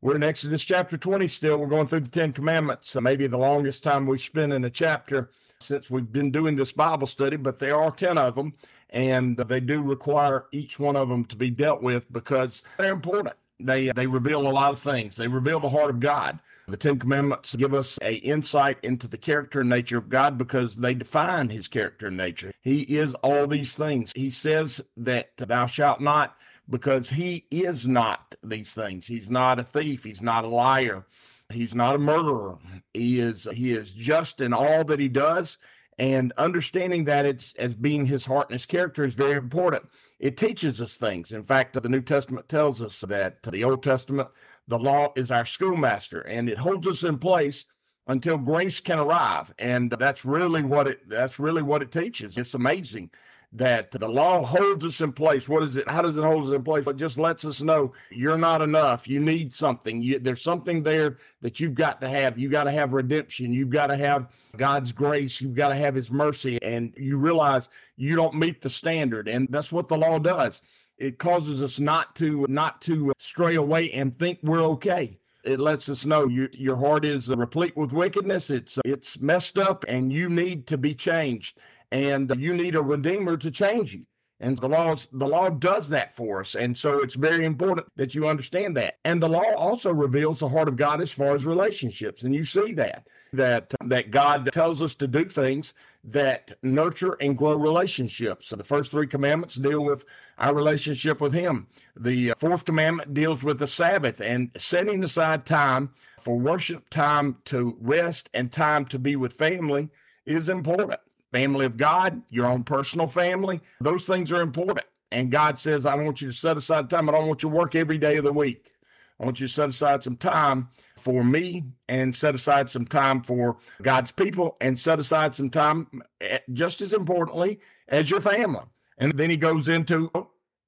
We're in Exodus chapter 20 still. We're going through the Ten Commandments, so maybe the longest time we've spent in a chapter since we've been doing this Bible study, but there are 10 of them, and they do require each one of them to be dealt with because they're important. They, they reveal a lot of things. They reveal the heart of God. The Ten Commandments give us a insight into the character and nature of God because they define his character and nature. He is all these things. He says that thou shalt not because he is not these things. He's not a thief. He's not a liar. He's not a murderer. He is he is just in all that he does. And understanding that it's as being his heart and his character is very important. It teaches us things. In fact, the New Testament tells us that to the Old Testament, the law is our schoolmaster, and it holds us in place until grace can arrive. And that's really what it that's really what it teaches. It's amazing that the law holds us in place. What is it? How does it hold us in place? It just lets us know you're not enough. You need something. You, there's something there that you've got to have. You got to have redemption. You've got to have God's grace. You've got to have His mercy. And you realize you don't meet the standard. And that's what the law does. It causes us not to not to stray away and think we're okay it lets us know you, your heart is replete with wickedness it's it's messed up and you need to be changed and you need a redeemer to change you. And the laws, the law does that for us. And so it's very important that you understand that. And the law also reveals the heart of God as far as relationships. And you see that, that, that God tells us to do things that nurture and grow relationships. So the first three commandments deal with our relationship with Him. The fourth commandment deals with the Sabbath and setting aside time for worship, time to rest, and time to be with family is important family of God, your own personal family. Those things are important. And God says, I want you to set aside time. I don't want you to work every day of the week. I want you to set aside some time for me and set aside some time for God's people and set aside some time, eh, just as importantly, as your family. And then he goes into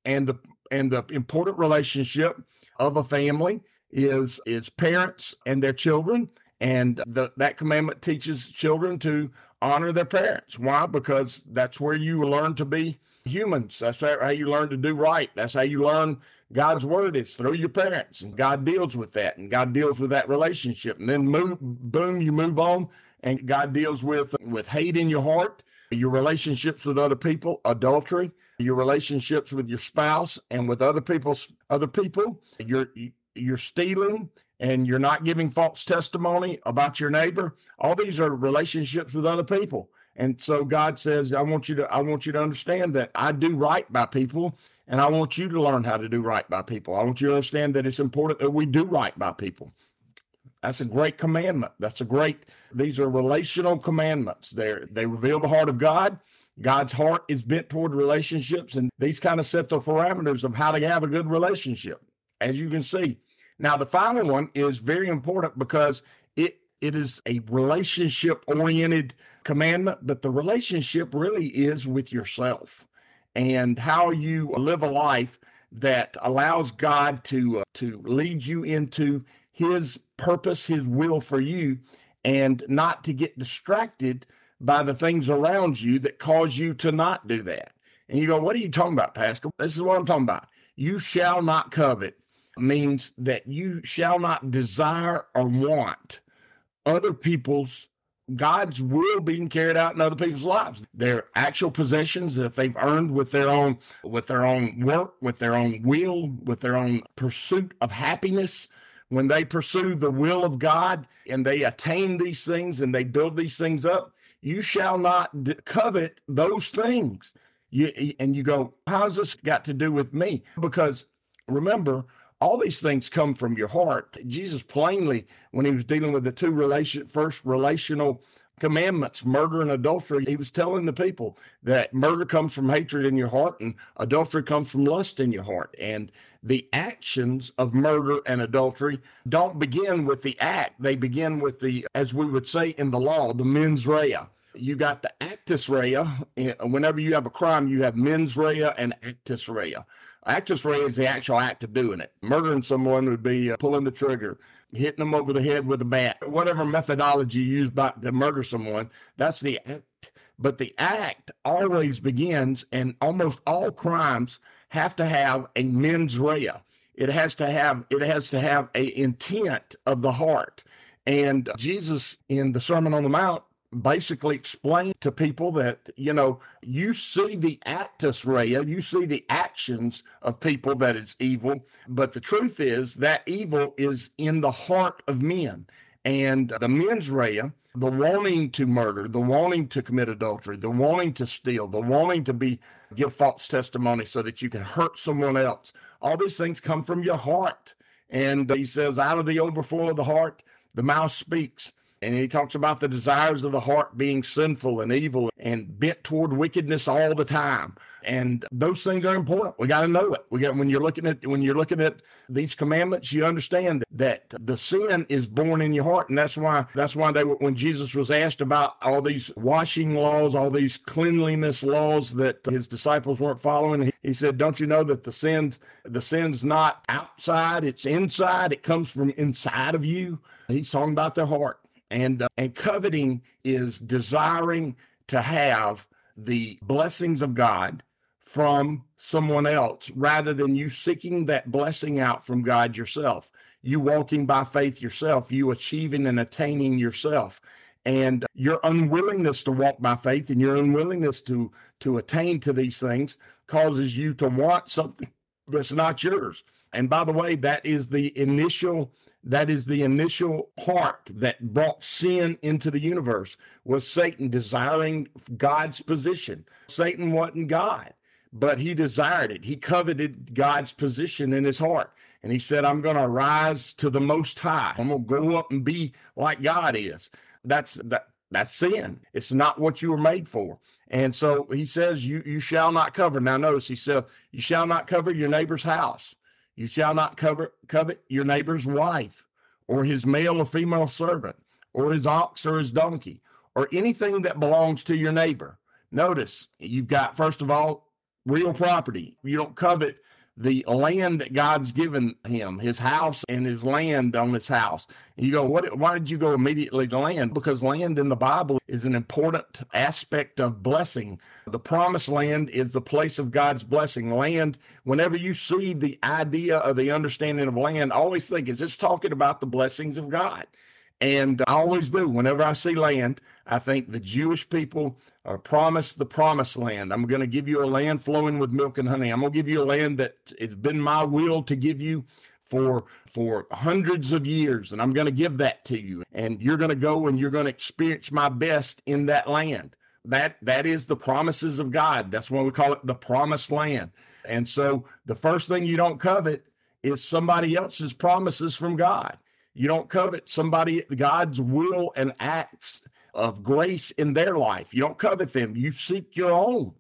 and the and the important relationship of a family is is parents and their children and the, that commandment teaches children to honor their parents. Why? Because that's where you learn to be humans. That's how you learn to do right. That's how you learn God's word is through your parents. And God deals with that. And God deals with that relationship. And then move, boom, you move on. And God deals with with hate in your heart, your relationships with other people, adultery, your relationships with your spouse and with other people's other people. You're you're stealing and you're not giving false testimony about your neighbor all these are relationships with other people. And so god says i want you to i want you to understand that i do right by people and i want you to learn how to do right by people. I want you to understand that it's important that we do right by people. That's a great commandment. That's a great these are relational commandments. They they reveal the heart of god. God's heart is bent toward relationships and these kind of set the parameters of how to have a good relationship. As you can see now, the final one is very important because it it is a relationship oriented commandment, but the relationship really is with yourself and how you live a life that allows God to uh, to lead you into his purpose, his will for you and not to get distracted by the things around you that cause you to not do that. And you go, what are you talking about, Pastor? This is what I'm talking about. You shall not covet means that you shall not desire or want other people's God's will being carried out in other people's lives. Their actual possessions that they've earned with their own with their own work, with their own will, with their own pursuit of happiness. When they pursue the will of God and they attain these things and they build these things up, you shall not covet those things. You and you go, how's this got to do with me? Because remember, all these things come from your heart. Jesus plainly, when he was dealing with the two relation first relational commandments, murder and adultery, he was telling the people that murder comes from hatred in your heart and adultery comes from lust in your heart. And the actions of murder and adultery don't begin with the act. They begin with the, as we would say in the law, the mens rea. You got the actus rea. Eh, whenever you have a crime, you have mens rea and actus rea. Rea is the actual act of doing it. Murdering someone would be uh, pulling the trigger, hitting them over the head with a bat, whatever methodology you use by, to murder someone. That's the act. But the act always begins, and almost all crimes have to have a mens rea. It has to have it has to have a intent of the heart. And Jesus in the Sermon on the Mount basically explain to people that you know you see the actus rea you see the actions of people that is evil but the truth is that evil is in the heart of men. And the mens rea the wanting to murder the wanting to commit adultery the wanting to steal the wanting to be give false testimony so that you can hurt someone else all these things come from your heart. And he says out of the overflow of the heart the mouth speaks and he talks about the desires of the heart being sinful and evil and bent toward wickedness all the time. And those things are important. We got to know it. We got when you're looking at when you're looking at these commandments, you understand that the sin is born in your heart, and that's why that's why they when Jesus was asked about all these washing laws, all these cleanliness laws that his disciples weren't following, he said, "Don't you know that the sins the sin's not outside; it's inside. It comes from inside of you." He's talking about their heart. And, uh, and coveting is desiring to have the blessings of God from someone else rather than you seeking that blessing out from God yourself. You walking by faith yourself, you achieving and attaining yourself. And your unwillingness to walk by faith and your unwillingness to, to attain to these things causes you to want something that's not yours. And by the way, that is the initial that is the initial heart that brought sin into the universe was Satan desiring God's position. Satan wasn't God, but he desired it. He coveted God's position in his heart. And he said, I'm going to rise to the most high. I'm going to go up and be like God is. That's that that's sin. It's not what you were made for. And so he says, you, you shall not cover. Now notice he said, you shall not cover your neighbor's house. You shall not cover, covet your neighbor's wife, or his male or female servant, or his ox or his donkey, or anything that belongs to your neighbor. Notice you've got, first of all, real property. You don't covet the land that God's given him, his house and his land on his house. You go, what? Why did you go immediately to land? Because land in the Bible is an important aspect of blessing. The promised land is the place of God's blessing. Land, whenever you see the idea of the understanding of land, always think, is this talking about the blessings of God? And I always do. Whenever I see land, I think the Jewish people are promised the promised land. I'm going to give you a land flowing with milk and honey. I'm going to give you a land that it's been my will to give you for for hundreds of years and I'm going to give that to you and you're going to go and you're going to experience my best in that land. That that is the promises of God. That's why we call it the promised land. And so the first thing you don't covet is somebody else's promises from God. You don't covet somebody, God's will and acts of grace in their life. You don't covet them. You seek your own.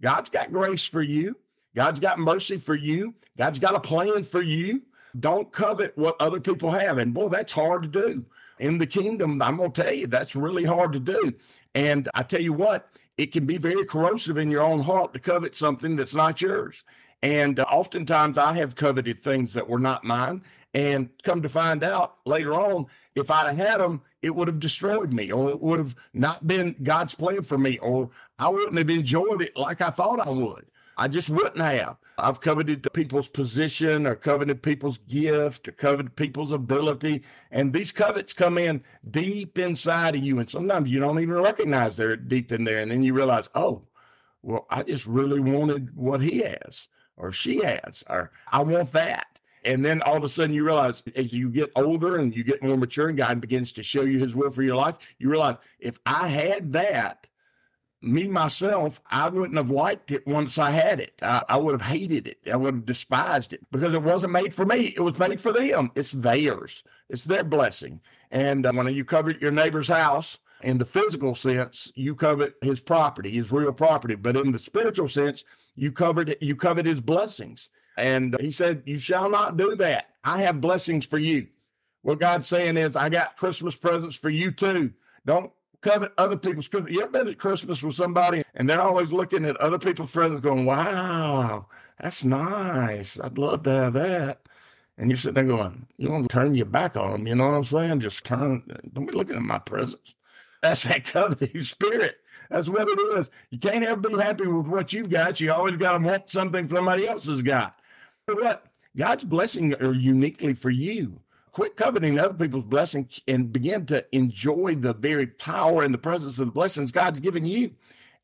God's got grace for you. God's got mercy for you. God's got a plan for you. Don't covet what other people have. And boy, that's hard to do. In the kingdom, I'm going to tell you, that's really hard to do. And I tell you what, it can be very corrosive in your own heart to covet something that's not yours. And uh, oftentimes I have coveted things that were not mine. And come to find out later on, if I'd have had them, it would have destroyed me, or it would have not been God's plan for me, or I wouldn't have enjoyed it like I thought I would. I just wouldn't have. I've coveted people's position or coveted people's gift or coveted people's ability. And these covets come in deep inside of you. And sometimes you don't even recognize they're deep in there. And then you realize, oh, well, I just really wanted what he has or she has, or I want that. And then all of a sudden you realize as you get older and you get more mature and God begins to show you his will for your life, you realize if I had that, me myself, I wouldn't have liked it once I had it. I, I, would have hated it. I would have despised it because it wasn't made for me. It was made for them. It's theirs. It's their blessing. And uh, when you covet your neighbor's house, in the physical sense, you covet his property, his real property. But in the spiritual sense, you covered you covet his blessings. And he said, You shall not do that. I have blessings for you. What God's saying is, I got Christmas presents for you too. Don't covet other people's Christmas. You ever been at Christmas with somebody and they're always looking at other people's presents going, Wow, that's nice. I'd love to have that. And you're sitting there going, You want to turn your back on them. You know what I'm saying? Just turn, don't be looking at my presents. That's that coveting spirit. That's what it is. You can't ever be happy with what you've got. You always got to want something somebody else has got. What? God's blessing are uniquely for you. Quit coveting other people's blessings and begin to enjoy the very power and the presence of the blessings God's given you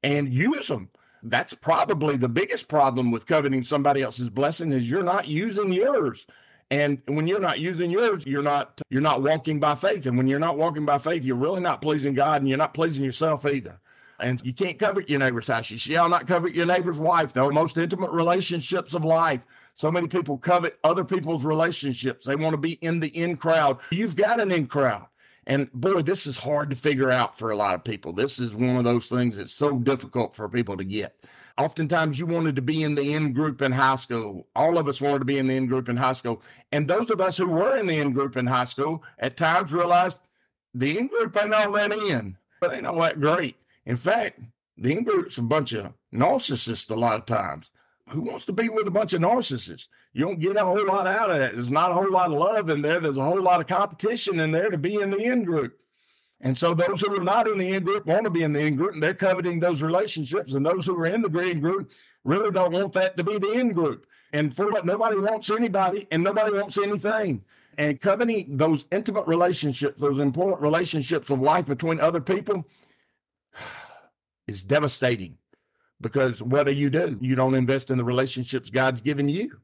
and use them. That's probably the biggest problem with coveting somebody else's blessing is you're not using yours. And when you're not using yours, you're not you're not walking by faith. And when you're not walking by faith, you're really not pleasing God and you're not pleasing yourself either. And you can't covet your neighbor's house. You shall not covet your neighbor's wife, though. Most intimate relationships of life. So many people covet other people's relationships. They want to be in the in crowd. You've got an in crowd. And boy, this is hard to figure out for a lot of people. This is one of those things that's so difficult for people to get. Oftentimes, you wanted to be in the in group in high school. All of us wanted to be in the in group in high school. And those of us who were in the in group in high school at times realized the in group ain't all that in, but ain't all that great. In fact, the in group's a bunch of narcissists a lot of times. Who wants to be with a bunch of narcissists? You don't get a whole lot out of it. There's not a whole lot of love in there. There's a whole lot of competition in there to be in the in group. And so those who are not in the in group want to be in the in group and they're coveting those relationships. And those who are in the green group really don't want that to be the in group. And for what nobody wants anybody and nobody wants anything. And coveting those intimate relationships, those important relationships of life between other people is devastating because what do you do? You don't invest in the relationships God's given you.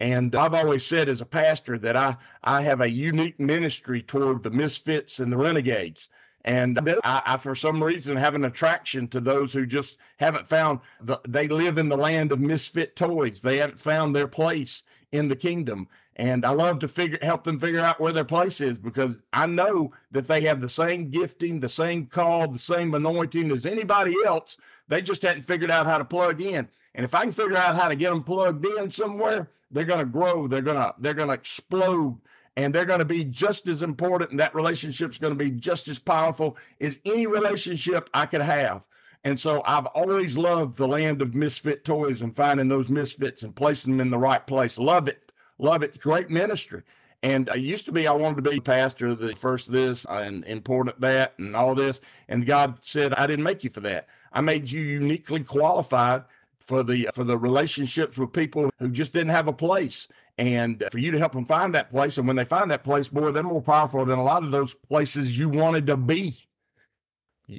And I've always said as a pastor that I, I have a unique ministry toward the misfits and the renegades. And I, I, for some reason, have an attraction to those who just haven't found the, they live in the land of misfit toys. They haven't found their place in the kingdom. And I love to figure, help them figure out where their place is because I know that they have the same gifting, the same call, the same anointing as anybody else. They just hadn't figured out how to plug in. And if I can figure out how to get them plugged in somewhere, they're going to grow. They're going to, they're going to explode and they're going to be just as important. And that relationship's going to be just as powerful as any relationship I could have. And so I've always loved the land of misfit toys and finding those misfits and placing them in the right place. Love it. Love it. Great ministry. And I used to be, I wanted to be pastor, the first this and important that and all this. And God said, I didn't make you for that. I made you uniquely qualified for the for the relationships with people who just didn't have a place and for you to help them find that place and when they find that place boy they're more powerful than a lot of those places you wanted to be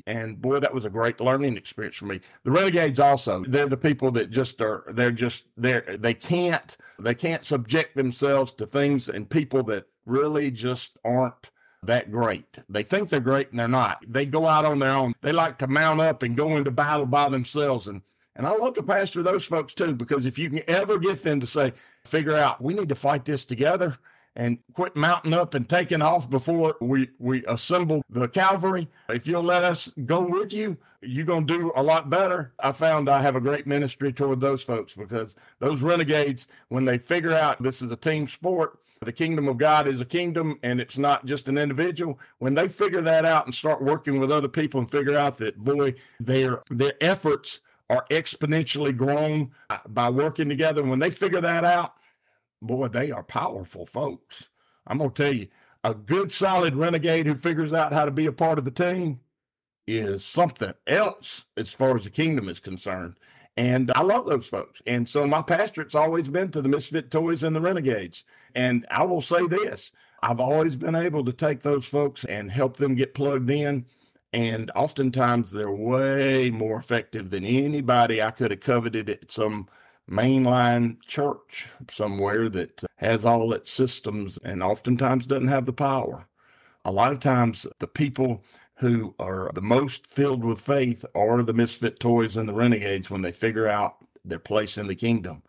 and boy that was a great learning experience for me the renegades also they're the people that just are they're just they're they can't they can't subject themselves to things and people that really just aren't that great. They think they're great and they're not. They go out on their own. They like to mount up and go into battle by themselves and and I love to pastor those folks too, because if you can ever get them to say, figure out, we need to fight this together and quit mounting up and taking off before we, we assemble the cavalry. If you'll let us go with you, you're going to do a lot better. I found I have a great ministry toward those folks because those renegades, when they figure out this is a team sport, the kingdom of God is a kingdom and it's not just an individual. When they figure that out and start working with other people and figure out that, boy, their, their efforts are exponentially grown by working together. When they figure that out, boy, they are powerful folks. I'm going to tell you, a good, solid renegade who figures out how to be a part of the team is something else as far as the kingdom is concerned. And I love those folks. And so my pastorate's always been to the Misfit Toys and the Renegades. And I will say this I've always been able to take those folks and help them get plugged in and oftentimes they're way more effective than anybody I could have coveted at some mainline church somewhere that uh, has all its systems and oftentimes doesn't have the power. A lot of times the people who are the most filled with faith are the misfit toys and the renegades when they figure out their place in the kingdom.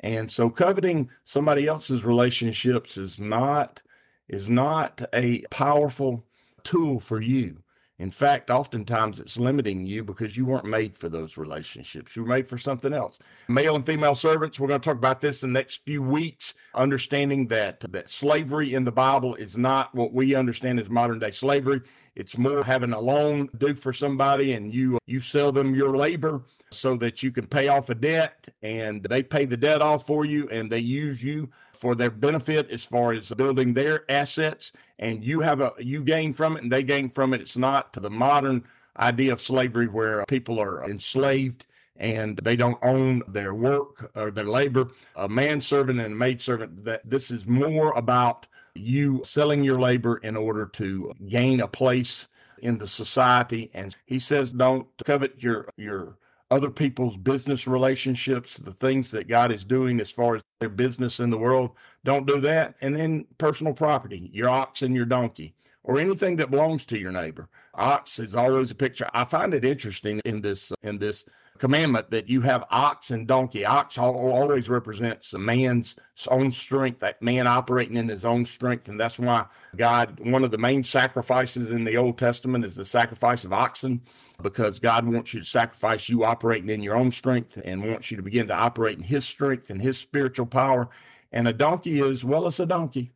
And so coveting somebody else's relationships is not is not a powerful tool for you. In fact, oftentimes it's limiting you because you weren't made for those relationships. You were made for something else. Male and female servants, we're going to talk about this in the next few weeks, understanding that, that slavery in the Bible is not what we understand as modern day slavery. It's more having a loan due for somebody and you you sell them your labor so that you can pay off a debt and they pay the debt off for you and they use you for their benefit as far as building their assets and you have a you gain from it and they gain from it. It's not to the modern idea of slavery where people are enslaved and they don't own their work or their labor. A manservant and a maidservant that this is more about you selling your labor in order to gain a place in the society. And he says don't covet your your other people's business relationships, the things that God is doing as far as their business in the world. Don't do that. And then personal property, your ox and your donkey, or anything that belongs to your neighbor. Ox is always a picture. I find it interesting in this in this commandment that you have ox and donkey. Ox always represents a man's own strength, that man operating in his own strength. And that's why God, one of the main sacrifices in the Old Testament is the sacrifice of oxen, because God wants you to sacrifice you operating in your own strength and wants you to begin to operate in his strength and his spiritual power. And a donkey is, well, it's a donkey.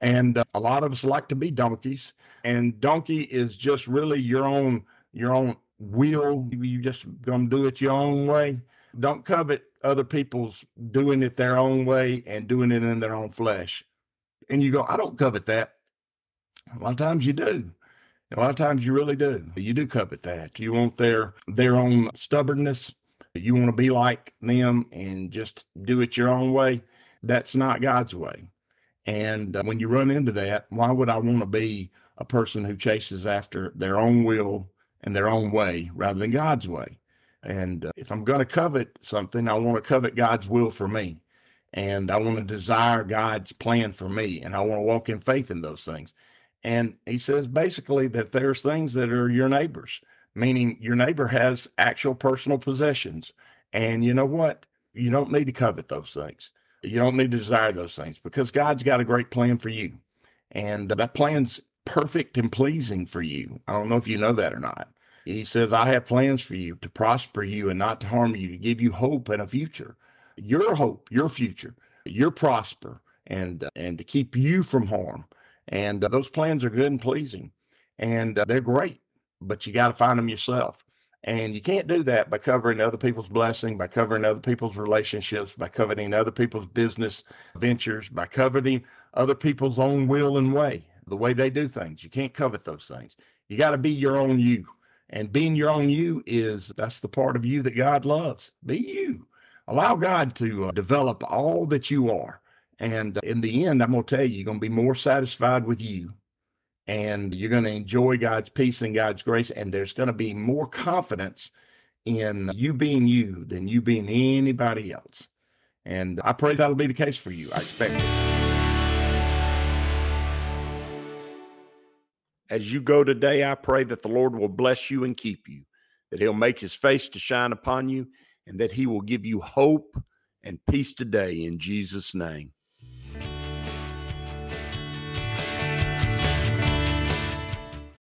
And uh, a lot of us like to be donkeys. And donkey is just really your own your own will. You just gonna do it your own way. Don't covet other people's doing it their own way and doing it in their own flesh. And you go, I don't covet that. A lot of times you do. A lot of times you really do. You do covet that. You want their their own stubbornness. You want to be like them and just do it your own way. That's not God's way. And uh, when you run into that, why would I want to be a person who chases after their own will and their own way rather than God's way. And uh, if I'm going to covet something, I want to covet God's will for me. And I want to desire God's plan for me. And I want to walk in faith in those things. And he says basically that there's things that are your neighbors, meaning your neighbor has actual personal possessions. And you know what? You don't need to covet those things. You don't need to desire those things because God's got a great plan for you. And that plan's perfect and pleasing for you. I don't know if you know that or not. He says, I have plans for you to prosper you and not to harm you, to give you hope and a future. Your hope, your future, your prosper, and and to keep you from harm. And those plans are good and pleasing, and they're great. But you got to find them yourself. And you can't do that by covering other people's blessing, by covering other people's relationships, by coveting other people's business ventures, by coveting other people's own will and way the way they do things. You can't covet those things. You got to be your own you. And being your own you is that's the part of you that God loves. Be you. Allow God to uh, develop all that you are. And uh, in the end, I'm going to tell you, you're going to be more satisfied with you. And you're going to enjoy God's peace and God's grace. And there's going to be more confidence in you being you than you being anybody else. And I pray that'll be the case for you. I expect it. As you go today, I pray that the Lord will bless you and keep you, that he'll make his face to shine upon you, and that he will give you hope and peace today in Jesus' name.